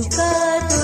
صبح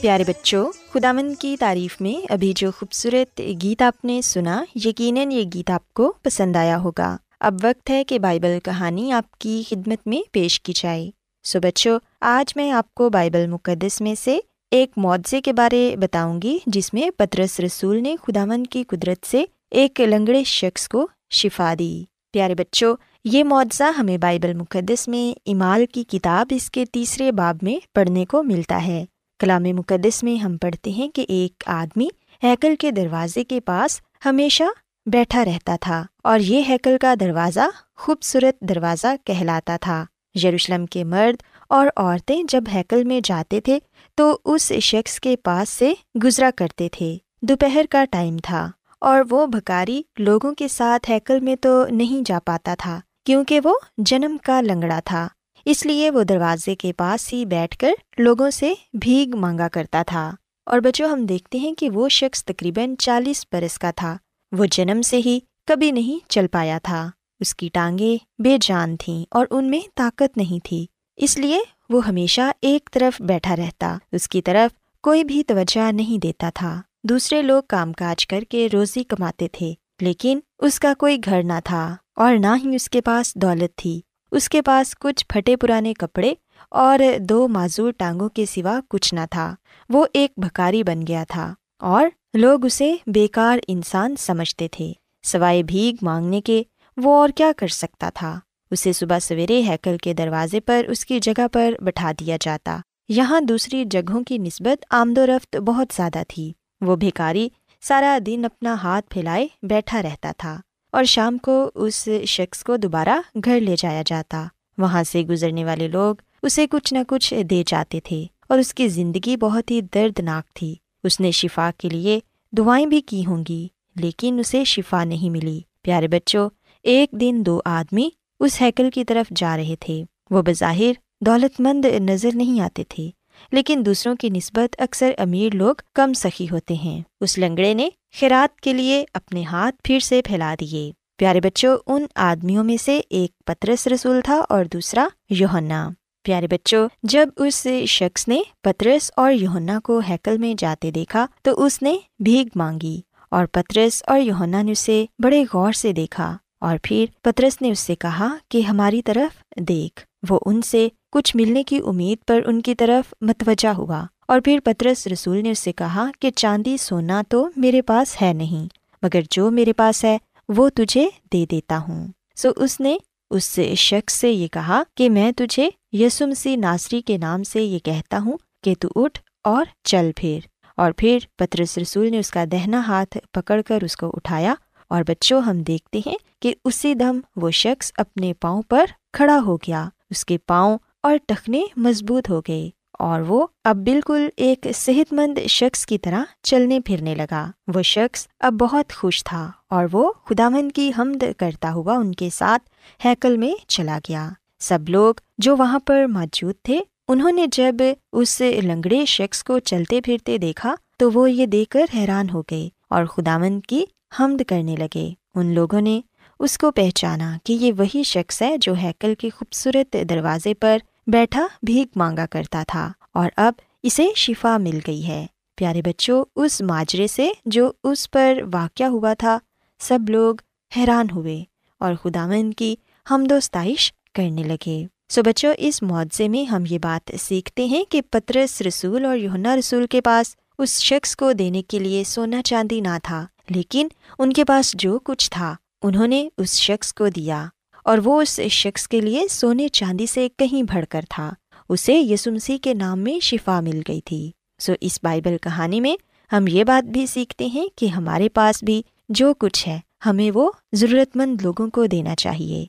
پیارے بچوں خداون کی تعریف میں ابھی جو خوبصورت گیت آپ نے سنا، یقیناً یہ گیت آپ کو پسند آیا ہوگا۔ اب وقت ہے کہ بائبل کہانی آپ کی خدمت میں پیش کی جائے۔ سو بچوں، آج میں آپ کو بائبل مقدس میں سے ایک معاوضے کے بارے بتاؤں گی، جس میں پترس رسول نے خداون کی قدرت سے ایک لنگڑے شخص کو شفا دی۔ پیارے بچوں، یہ معاوضہ ہمیں بائبل مقدس میں امال کی کتاب اس کے تیسرے باب میں پڑھنے کو ملتا ہے۔ کلام مقدس میں ہم پڑھتے ہیں کہ ایک آدمی ہیکل کے دروازے کے پاس ہمیشہ بیٹھا رہتا تھا اور یہ ہیکل کا دروازہ خوبصورت دروازہ کہلاتا تھا۔ یروشلم کے مرد اور عورتیں جب ہیکل میں جاتے تھے تو اس شخص کے پاس سے گزرا کرتے تھے۔ دوپہر کا ٹائم تھا اور وہ بھکاری لوگوں کے ساتھ ہیکل میں تو نہیں جا پاتا تھا کیونکہ وہ جنم کا لنگڑا تھا۔ اس لیے وہ دروازے کے پاس ہی بیٹھ کر لوگوں سے بھیگ مانگا کرتا تھا۔ اور بچوں، ہم دیکھتے ہیں کہ وہ شخص تقریباً چالیس برس کا تھا۔ وہ جنم سے ہی کبھی نہیں چل پایا تھا۔ اس کی ٹانگیں بے جان تھیں اور ان میں طاقت نہیں تھی۔ اس لیے وہ ہمیشہ ایک طرف بیٹھا رہتا۔ اس کی طرف کوئی بھی توجہ نہیں دیتا تھا۔ دوسرے لوگ کام کاج کر کے روزی کماتے تھے، لیکن اس کا کوئی گھر نہ تھا اور نہ ہی اس کے پاس دولت تھی۔ اس کے پاس کچھ پھٹے پرانے کپڑے اور دو معذور ٹانگوں کے سوا کچھ نہ تھا۔ وہ ایک بھکاری بن گیا تھا اور لوگ اسے بیکار انسان سمجھتے تھے۔ سوائے بھیگ مانگنے کے وہ اور کیا کر سکتا تھا؟ اسے صبح سویرے ہیکل کے دروازے پر اس کی جگہ پر بٹھا دیا جاتا۔ یہاں دوسری جگہوں کی نسبت آمد و رفت بہت زیادہ تھی۔ وہ بھکاری سارا دن اپنا ہاتھ پھیلائے بیٹھا رہتا تھا۔ اور شام کو اس شخص کو دوبارہ گھر لے جایا جاتا۔ وہاں سے گزرنے والے لوگ اسے کچھ نہ کچھ دے جاتے تھے اور اس کی زندگی بہت ہی دردناک تھی۔ اس نے شفا کے لیے دعائیں بھی کی ہوں گی، لیکن اسے شفا نہیں ملی۔ پیارے بچوں، ایک دن دو آدمی اس ہیکل کی طرف جا رہے تھے۔ وہ بظاہر دولت مند نظر نہیں آتے تھے۔ لیکن دوسروں کی نسبت اکثر امیر لوگ کم سخی ہوتے ہیں۔ اس لنگڑے نے خیرات کے لیے اپنے ہاتھ پھر سے پھیلا دیے۔ پیارے بچوں، ان آدمیوں میں سے ایک پترس رسول تھا اور دوسرا یوہنا پیارے بچوں، جب اس شخص نے پترس اور یوہنا کو ہیکل میں جاتے دیکھا تو اس نے بھیگ مانگی اور پترس اور یوہنا نے اسے بڑے غور سے دیکھا اور پھر پترس نے اس سے کہا کہ ہماری طرف دیکھ۔ وہ ان سے کچھ ملنے کی امید پر ان کی طرف متوجہ ہوا اور پھر پترس رسول نے اس سے کہا کہ چاندی سونا تو میرے پاس ہے نہیں، مگر جو میرے پاس ہے وہ تجھے دے دیتا ہوں۔ سو اس نے اس شخص سے یہ کہا کہ میں تجھے یسمسی ناصری کے نام سے یہ کہتا ہوں کہ تو اٹھ اور چل پھر۔ اور پھر پترس رسول نے اس کا دہنا ہاتھ پکڑ کر اس کو اٹھایا اور بچوں، ہم دیکھتے ہیں کہ اسی دم وہ شخص اپنے پاؤں پر کھڑا ہو گیا۔ اس کے پاؤں اور ٹخنے مضبوط ہو گئے اور وہ اب بالکل ایک صحت مند شخص کی طرح چلنے پھرنے لگا۔ وہ شخص اب بہت خوش تھا اور وہ خداون کی حمد کرتا ہوا ان کے ساتھ ہیکل میں چلا گیا۔ سب لوگ جو وہاں پر موجود تھے، انہوں نے جب اس لنگڑے شخص کو چلتے پھرتے دیکھا تو وہ یہ دیکھ کر حیران ہو گئے اور خداون کی حمد کرنے لگے۔ ان لوگوں نے اس کو پہچانا کہ یہ وہی شخص ہے جو ہیکل کے خوبصورت دروازے پر بیٹھا بھیک مانگا کرتا تھا اور اب اسے شفا مل گئی ہے۔ پیارے بچوں، اس ماجرے سے جو اس پر واقع ہوا تھا، سب لوگ حیران ہوئے اور خدامن کی حمد و ستائش کرنے لگے۔ سو بچوں، اس معاوضے میں ہم یہ بات سیکھتے ہیں کہ پترس رسول اور یونا رسول کے پاس اس شخص کو دینے کے لیے سونا چاندی نہ تھا، لیکن ان کے پاس جو کچھ تھا، انہوں نے اس شخص کو دیا اور وہ اس شخص کے لیے سونے چاندی سے کہیں بڑھ کر تھا۔ اسے یسمسی کے نام میں شفا مل گئی تھی۔ سو اس بائبل کہانی میں ہم یہ بات بھی سیکھتے ہیں کہ ہمارے پاس بھی جو کچھ ہے، ہمیں وہ ضرورت مند لوگوں کو دینا چاہیے۔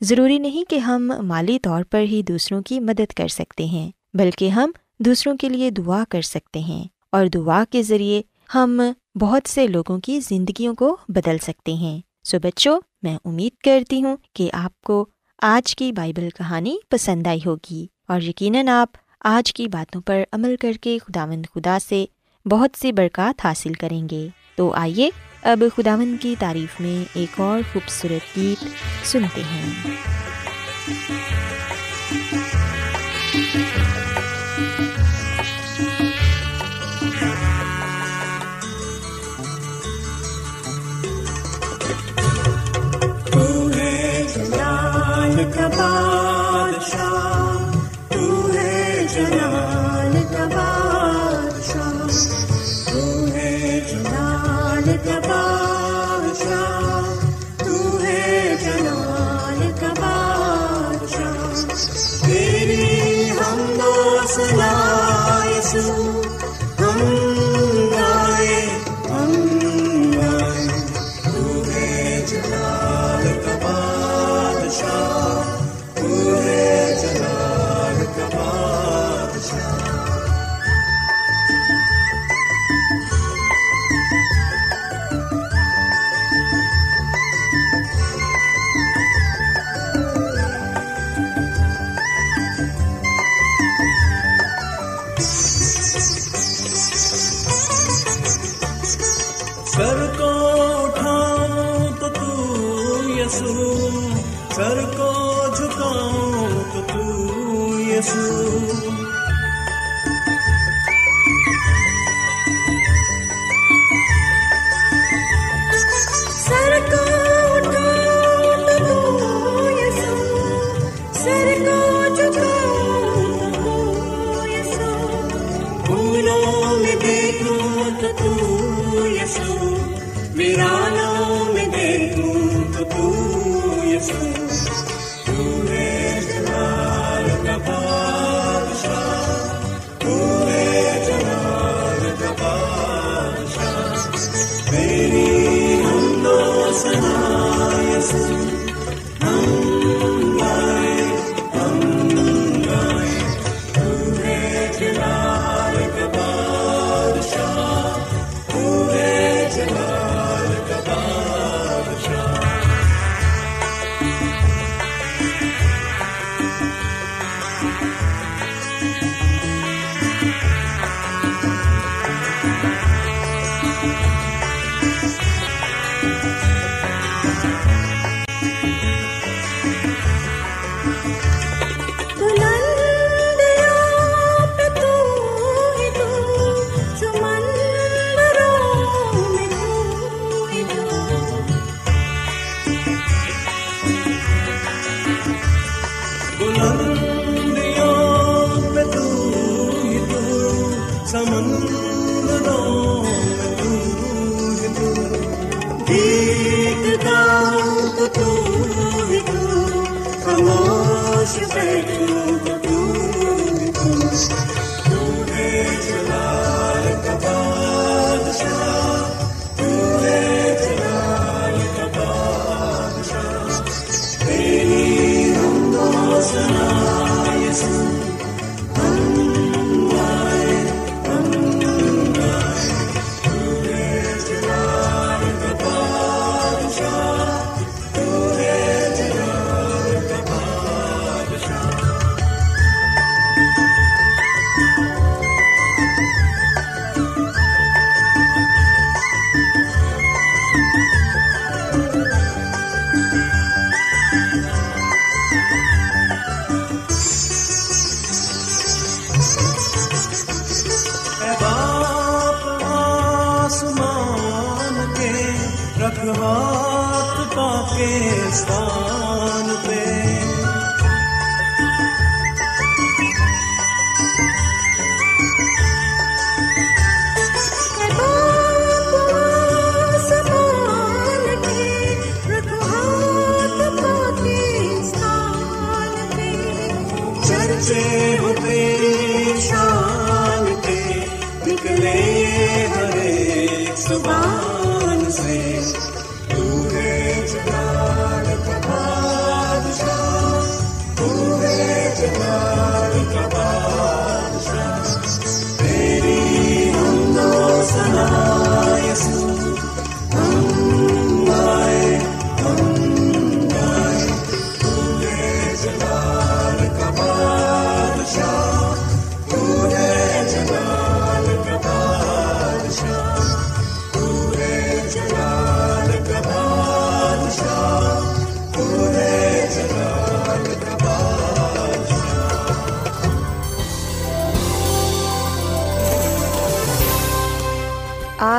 ضروری نہیں کہ ہم مالی طور پر ہی دوسروں کی مدد کر سکتے ہیں، بلکہ ہم دوسروں کے لیے دعا کر سکتے ہیں۔ اور دعا کے ذریعے ہم بہت سے لوگوں کی زندگیوں کو بدل سکتے ہیں۔ سو بچوں، میں امید کرتی ہوں کہ آپ کو آج کی بائبل کہانی پسند آئی ہوگی۔ اور یقیناً آپ آج کی باتوں پر عمل کر کے خداوند خدا سے بہت سی برکات حاصل کریں گے۔ تو آئیے اب خداوند کی تعریف میں ایک اور خوبصورت گیت سنتے ہیں۔ بادشاہ تو جلال کا بادشاہ تو ہے جلال کا بادشاہ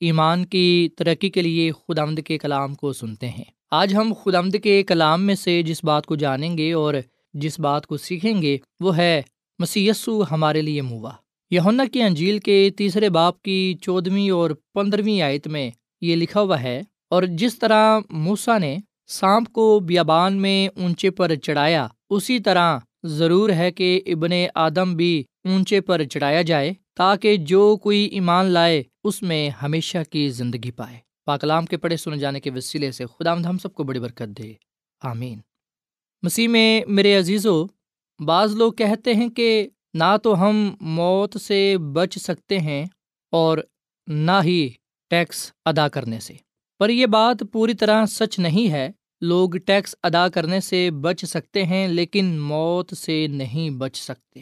ایمان کی ترقی کے لیے خدامد کے کلام کو سنتے ہیں۔ آج ہم خدامد کے کلام میں سے جس بات کو جانیں گے اور جس بات کو سیکھیں گے، وہ ہے مسی ہمارے لیے موا یونا کی انجیل کے تیسرے باپ کی چودھویں اور پندرہویں آیت میں یہ لکھا ہوا ہے، اور جس طرح موسا نے سانپ کو بیابان میں اونچے پر چڑھایا، اسی طرح ضرور ہے کہ ابن آدم بھی اونچے پر چڑھایا جائے تاکہ جو کوئی ایمان لائے اس میں ہمیشہ کی زندگی پائے۔ پاکلام کے پڑھے سنے جانے کے وسیلے سے خدا ہم سب کو بڑی برکت دے۔ آمین۔ مسیح میں میرے عزیز و بعض لوگ کہتے ہیں کہ نہ تو ہم موت سے بچ سکتے ہیں اور نہ ہی ٹیکس ادا کرنے سے۔ پر یہ بات پوری طرح سچ نہیں ہے۔ لوگ ٹیکس ادا کرنے سے بچ سکتے ہیں لیکن موت سے نہیں بچ سکتے۔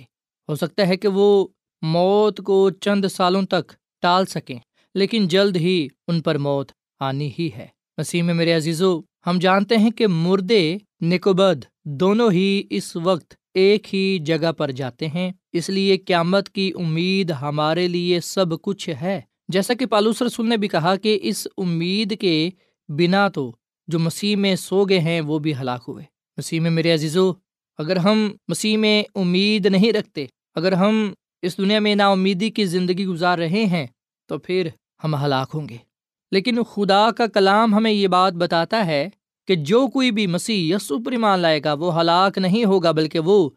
ہو سکتا ہے کہ وہ موت کو چند سالوں تک ٹال سکیں۔ لیکن جلد ہی ان پر موت آنی ہی ہے۔ مسیح میں میرے عزیزو، ہم جانتے ہیں کہ مردے نکوبد دونوں ہی اس وقت ایک ہی جگہ پر جاتے ہیں۔ اس لیے قیامت کی امید ہمارے لیے سب کچھ ہے۔ جیسا کہ پالوس رسول نے بھی کہا کہ اس امید کے بنا تو جو مسیح میں سو گئے ہیں، وہ بھی ہلاک ہوئے۔ مسیح میں میرے عزیزو، اگر ہم مسیح میں امید نہیں رکھتے، اگر ہم اس دنیا میں نا امیدی کی زندگی گزار رہے ہیں، تو پھر ہم ہلاک ہوں گے۔ لیکن خدا کا کلام ہمیں یہ بات بتاتا ہے کہ جو کوئی بھی مسیح یسو پر ایمان لائے گا، وہ ہلاک نہیں ہوگا، بلکہ وہ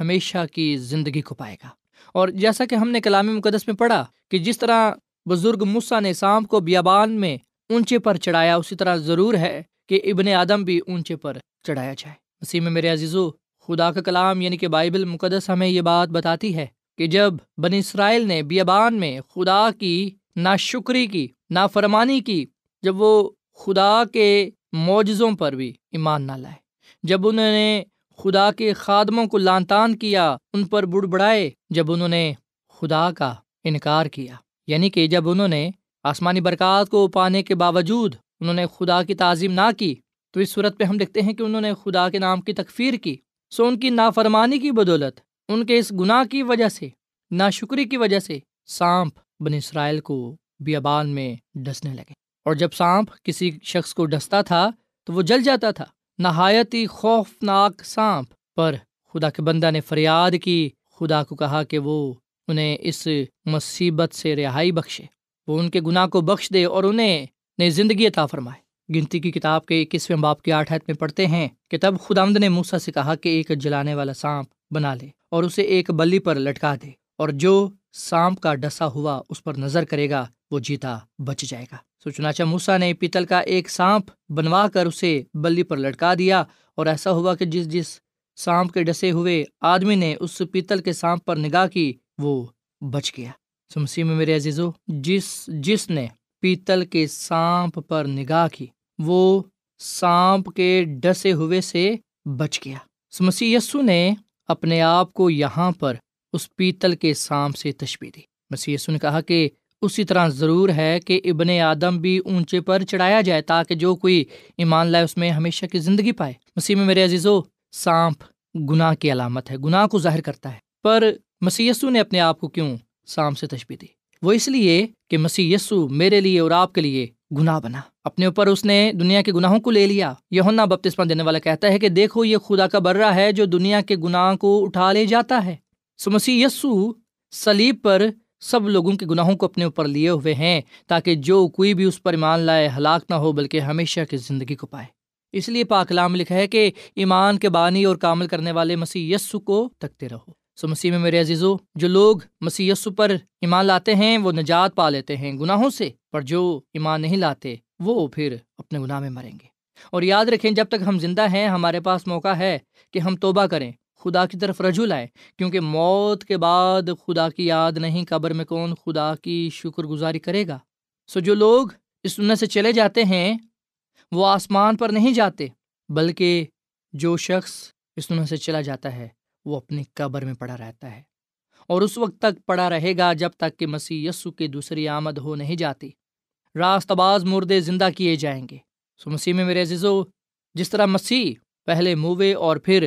ہمیشہ کی زندگی کو پائے گا۔ اور جیسا کہ ہم نے کلام مقدس میں پڑھا کہ جس طرح بزرگ مسا نے سام کو بیابان میں اونچے پر چڑھایا، اسی طرح ضرور ہے کہ ابن آدم بھی اونچے پر چڑھایا جائے۔ مسیح میں میرے عزیزو، خدا کا کلام یعنی کہ بائبل مقدس ہمیں یہ بات بتاتی ہے کہ جب بن اسرائیل نے بیابان میں خدا کی نا شکری کی نا فرمانی کی، جب وہ خدا کے معجزوں پر بھی ایمان نہ لائے، جب انہوں نے خدا کے خادموں کو لان تان کیا، ان پر بڑ بڑھائے جب انہوں نے خدا کا انکار کیا یعنی کہ جب انہوں نے آسمانی برکات کو پانے کے باوجود انہوں نے خدا کی تعظیم نہ کی، تو اس صورت پہ ہم دیکھتے ہیں کہ انہوں نے خدا کے نام کی تکفیر کی، سو ان کی نافرمانی کی بدولت ان کے اس گناہ کی وجہ سے نا شکری کی وجہ سے سانپ بن اسرائیل کو بیابان میں ڈسنے لگے۔ اور جب سانپ کسی شخص کو ڈستا تھا، تو وہ جل جاتا تھا۔ نہایت ہی خوفناک سانپ۔ پر خدا کے بندہ نے فریاد کی، خدا کو کہا کہ وہ انہیں اس مصیبت سے رہائی بخشے۔ وہ ان کے گناہ کو بخش دے اور انہیں نئی زندگی عطا فرمائے۔ گنتی کی کتاب کے اکیسویں باپ کی آٹھ میں پڑھتے ہیں کہ تب خدا آمد نے موسا سے کہا کہ ایک جلانے والا سانپ بنا لے اور اسے ایک بلی پر لٹکا دے اور جو سانپ کا ڈسا ہوا اس پر نظر کرے گا، وہ جیتا بچ جائے گا۔ سو چنانچہ موسا نے پیتل کا ایک سانپ بنوا کر اسے بلی پر لٹکا دیا اور ایسا ہوا کہ جس جس سانپ کے ڈسے ہوئے آدمی نے اس پیتل کے سانپ پر نگاہ کی، وہ بچ گیا۔ سمسی میں میرے عزیزو، جس جس نے پیتل کے سانپ پر نگاہ کی، وہ سانپ کے ڈسے ہوئے سے بچ گیا۔ سمسی یسو نے اپنے آپ کو یہاں پر اس پیتل کے سانپ سے تشبی دی۔ مسی نے کہا کہ اسی طرح ضرور ہے کہ ابن آدم بھی اونچے پر چڑھایا جائے تاکہ جو کوئی ایمان لائے اس میں ہمیشہ کی زندگی پائے۔ مسیح میں میرے عزیزو، سانپ گناہ کی علامت ہے، گناہ کو ظاہر کرتا ہے۔ پر مسیسو نے اپنے آپ کو کیوں سام سے تشبی دی؟ وہ اس لیے کہ مسیح یسو میرے لیے اور آپ کے لیے گناہ بنا۔ اپنے اوپر اس نے دنیا کے گناہوں کو لے لیا۔ یہ بپتسمہ دینے والا کہتا ہے کہ دیکھو، یہ خدا کا برہ ہے جو دنیا کے گناہ کو اٹھا لے جاتا ہے۔ سو مسیح یسو سلیب پر سب لوگوں کے گناہوں کو اپنے اوپر لیے ہوئے ہیں تاکہ جو کوئی بھی اس پر ایمان لائے، ہلاک نہ ہو، بلکہ ہمیشہ کی زندگی کو پائے۔ اس لیے پاکلام لکھا ہے کہ ایمان کے بانی اور کامل کرنے والے مسیح یسو کو تکتے رہو۔ سو مسیح میں میرے عزیزو، جو لوگ مسیح یسو پر ایمان لاتے ہیں، وہ نجات پا لیتے ہیں گناہوں سے۔ پر جو ایمان نہیں لاتے، وہ پھر اپنے گناہ میں مریں گے۔ اور یاد رکھیں، جب تک ہم زندہ ہیں، ہمارے پاس موقع ہے کہ ہم توبہ کریں، خدا کی طرف رجوع لائیں۔ کیونکہ موت کے بعد خدا کی یاد نہیں، قبر میں کون خدا کی شکر گزاری کرے گا؟ سو جو لوگ اس دنیا سے چلے جاتے ہیں، وہ آسمان پر نہیں جاتے، بلکہ جو شخص اس دنیا سے چلا جاتا ہے وہ اپنی قبر میں پڑا رہتا ہے۔ اور اس وقت تک پڑا رہے گا جب تک کہ مسیح یسو کی دوسری آمد ہو نہیں جاتی۔ راست باز مردے زندہ کیے جائیں گے۔ سو مسیح میں میرے عزیزو، جس طرح مسیح پہلے موے اور پھر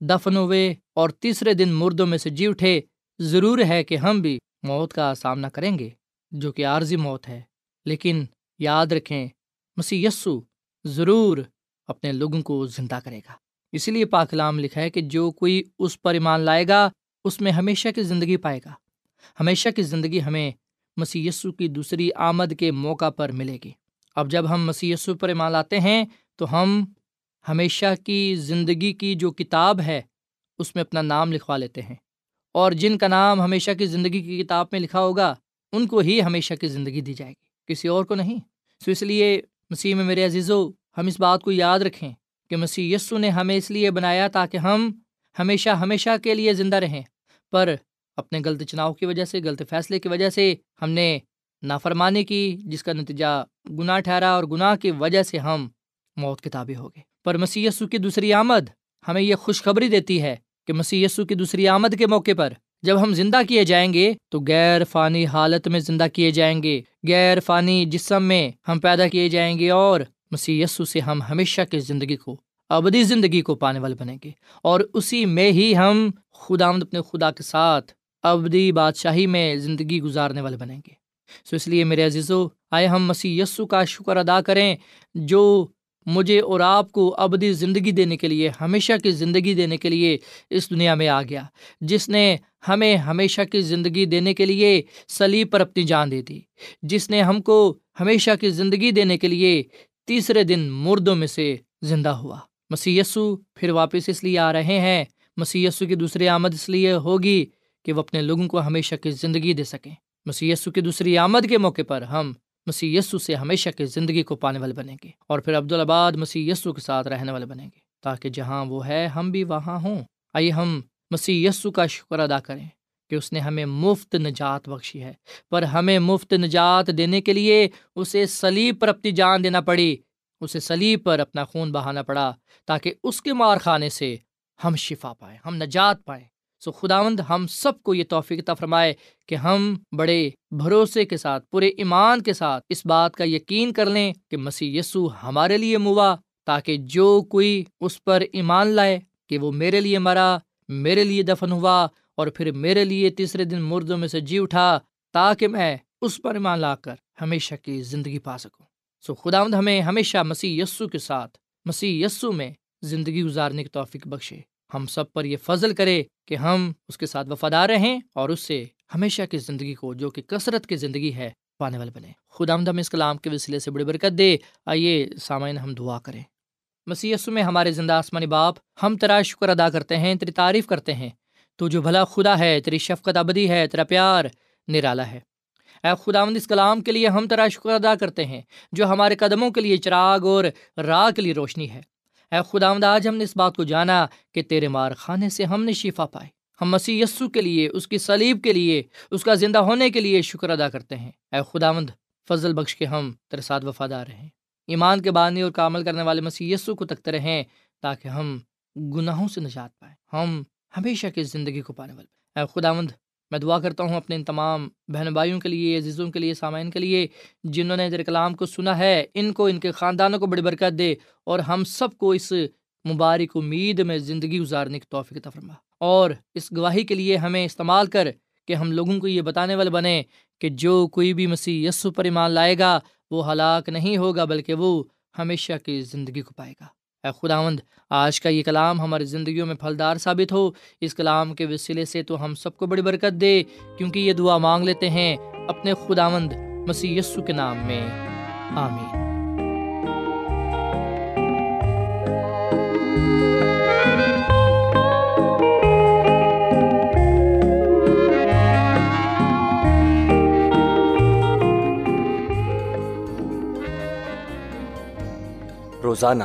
دفن ہوئے اور تیسرے دن مردوں میں سے جی اٹھے، ضرور ہے کہ ہم بھی موت کا سامنا کریں گے، جو کہ عارضی موت ہے۔ لیکن یاد رکھیں، مسیح یسو ضرور اپنے لوگوں کو زندہ کرے گا۔ اسی لیے پاکلام لکھا ہے کہ جو کوئی اس پر ایمان لائے گا، اس میں ہمیشہ کی زندگی پائے گا۔ ہمیشہ کی زندگی ہمیں مسی کی دوسری آمد کے موقع پر ملے گی۔ اب جب ہم مسی پر ایمان لاتے ہیں، تو ہم ہمیشہ کی زندگی کی جو کتاب ہے، اس میں اپنا نام لکھوا لیتے ہیں۔ اور جن کا نام ہمیشہ کی زندگی کی کتاب میں لکھا ہوگا، ان کو ہی ہمیشہ کی زندگی دی جائے گی۔ کسی اور کو نہیں۔ سو اس لیے مسیح میں میرے عزیزو، ہم اس بات کو یاد رکھیں کہ مسیح یسو نے ہمیں اس لیے بنایا تاکہ ہم ہمیشہ ہمیشہ کے لیے زندہ رہیں۔ پر اپنے غلط چناؤ کی وجہ سے، غلط فیصلے کی وجہ سے ہم نے نافرمانی کی، جس کا نتیجہ گناہ ٹھہرا اور گناہ کی وجہ سے ہم موت کتابی ہو گئے۔ پر مسی یسو کی دوسری آمد ہمیں یہ خوشخبری دیتی ہے کہ مسی کی دوسری آمد کے موقع پر جب ہم زندہ کیے جائیں گے تو غیر فانی حالت میں زندہ کیے جائیں گے۔ غیر فانی جسم میں ہم پیدا کیے جائیں گے اور مسی سے ہم ہمیشہ کی زندگی کو ابدی زندگی کو پانے والے بنیں گے۔ اور اسی میں ہی ہم خدا اپنے خدا کے ساتھ ابدی بادشاہی میں زندگی گزارنے والے بنیں گے۔ سو اس لیے میرے عزیزو، آئے ہم مسیح یسو کا شکر ادا کریں، جو مجھے اور آپ کو ابدی زندگی دینے کے لیے، ہمیشہ کی زندگی دینے کے لیے اس دنیا میں آ گیا۔ جس نے ہمیں ہمیشہ کی زندگی دینے کے لیے سلیب پر اپنی جان دے دی۔ جس نے ہم کو ہمیشہ کی زندگی دینے کے لیے تیسرے دن مردوں میں سے زندہ ہوا۔ مسی پھر واپس اس لیے آ رہے ہیں۔ مسی کی دوسری آمد اس لیے ہوگی کہ وہ اپنے لوگوں کو ہمیشہ کی زندگی دے سکیں۔ مسی کی دوسری آمد کے موقع پر ہم مسیح یسو سے ہمیشہ کی زندگی کو پانے والے بنیں گے اور پھر عبدالآباد مسیح یسو کے ساتھ رہنے والے بنیں گے تاکہ جہاں وہ ہے ہم بھی وہاں ہوں۔ آئیے ہم مسیح یسو کا شکر ادا کریں۔ کہ اس نے ہمیں مفت نجات بخشی ہے۔ پر ہمیں مفت نجات دینے کے لیے اسے سلیب پر اپنی جان دینا پڑی، اسے سلیب پر اپنا خون بہانا پڑا تاکہ اس کے مار خانے سے ہم شفا پائیں، ہم نجات پائیں۔ سو خداوند ہم سب کو یہ توفیق فرمائے کہ ہم بڑے بھروسے کے ساتھ، پورے ایمان کے ساتھ اس بات کا یقین کر لیں کہ مسیح یسو ہمارے لیے موا تاکہ جو کوئی اس پر ایمان لائے کہ وہ میرے لیے مرا، میرے لیے دفن ہوا اور پھر میرے لیے تیسرے دن مردوں میں سے جی اٹھا تاکہ میں اس پر ایمان لا کر ہمیشہ کی زندگی پا سکوں۔ سو خداوند ہمیں ہمیشہ مسیح یسو کے ساتھ، مسیح یسو میں زندگی گزارنے کی توفیق بخشے۔ ہم سب پر یہ فضل کرے کہ ہم اس کے ساتھ وفادار رہیں اور اس سے ہمیشہ کی زندگی کو، جو کہ کثرت کی زندگی ہے، پانے والے بنے خدا ہم اس کلام کے وسیلے سے بڑی برکت دے۔ آئیے سامعین ہم دعا کریں۔ مسی میں ہمارے زندہ آسمانی باپ، ہم تیرا شکر ادا کرتے ہیں، تیری تعریف کرتے ہیں۔ تو جو بھلا خدا ہے، تیری شفقت ابدی ہے، تیرا پیار نرالا ہے۔ اے خدا اس کلام کے لیے ہم تیرا شکر ادا کرتے ہیں، جو ہمارے قدموں کے لیے چراغ اور راہ کے لیے روشنی ہے۔ اے خدا آج ہم نے اس بات کو جانا کہ تیرے مار خانے سے ہم نے شفا پائے ہم مسیح یسو کے لیے، اس کی سلیب کے لیے، اس کا زندہ ہونے کے لیے شکر ادا کرتے ہیں۔ اے خدا فضل بخش کے ہم تیرے ساتھ وفادار رہیں۔ ایمان کے بانی اور کامل کرنے والے مسیح یسو کو تکتے رہیں تاکہ ہم گناہوں سے نجات پائیں۔ ہم ہمیشہ کی زندگی کو پانے والے۔ اے خدا میں دعا کرتا ہوں اپنے ان تمام بہن بھائیوں کے لیے، عزیزوں کے لیے، سامعین کے لیے، جنہوں نے تیرے کلام کو سنا ہے، ان کو، ان کے خاندانوں کو بڑی برکت دے، اور ہم سب کو اس مبارک امید میں زندگی گزارنے کی توفیق فرما۔ اور اس گواہی کے لیے ہمیں استعمال کر کہ ہم لوگوں کو یہ بتانے والے بنے کہ جو کوئی بھی مسیح یسو پر ایمان لائے گا، وہ ہلاک نہیں ہوگا، بلکہ وہ ہمیشہ کی زندگی کو پائے گا۔ اے خداوند، آج کا یہ کلام ہماری زندگیوں میں پھلدار ثابت ہو۔ اس کلام کے وسیلے سے تو ہم سب کو بڑی برکت دے، کیونکہ یہ دعا مانگ لیتے ہیں اپنے خداوند مسیح یسو کے نام میں۔ آمین۔ روزانہ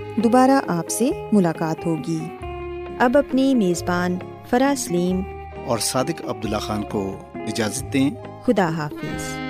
دوبارہ آپ سے ملاقات ہوگی۔ اب اپنی میزبان فرا سلیم اور صادق عبداللہ خان کو اجازت دیں۔ خدا حافظ۔